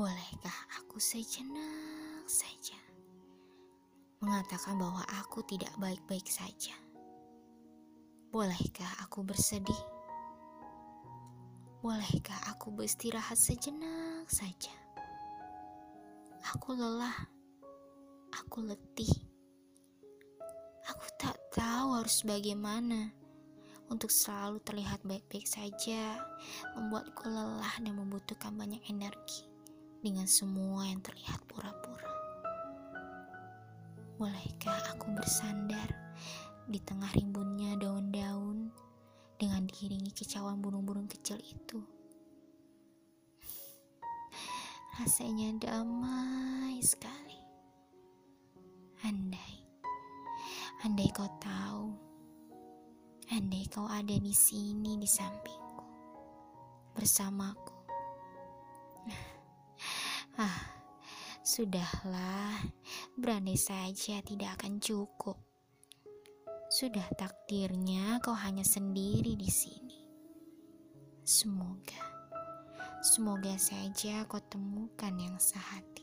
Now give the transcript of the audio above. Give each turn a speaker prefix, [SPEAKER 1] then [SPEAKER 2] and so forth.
[SPEAKER 1] Bolehkah aku sejenak saja mengatakan bahwa aku tidak baik-baik saja? Bolehkah aku bersedih? Bolehkah aku beristirahat sejenak saja? Aku lelah, aku letih. Aku tak tahu harus bagaimana untuk selalu terlihat baik-baik saja, membuatku lelah dan membutuhkan banyak energi dengan semua yang terlihat pura-pura. Bolehkah aku bersandar di tengah rimbunnya daun-daun dengan diiringi kicauan burung-burung kecil itu. Rasanya damai sekali. Andai, andai kau tahu, andai kau ada di sini di sampingku, bersamaku. ah, sudahlah, berandai saja tidak akan cukup. Sudah takdirnya kau hanya sendiri di sini. Semoga, semoga saja kau temukan yang sehati.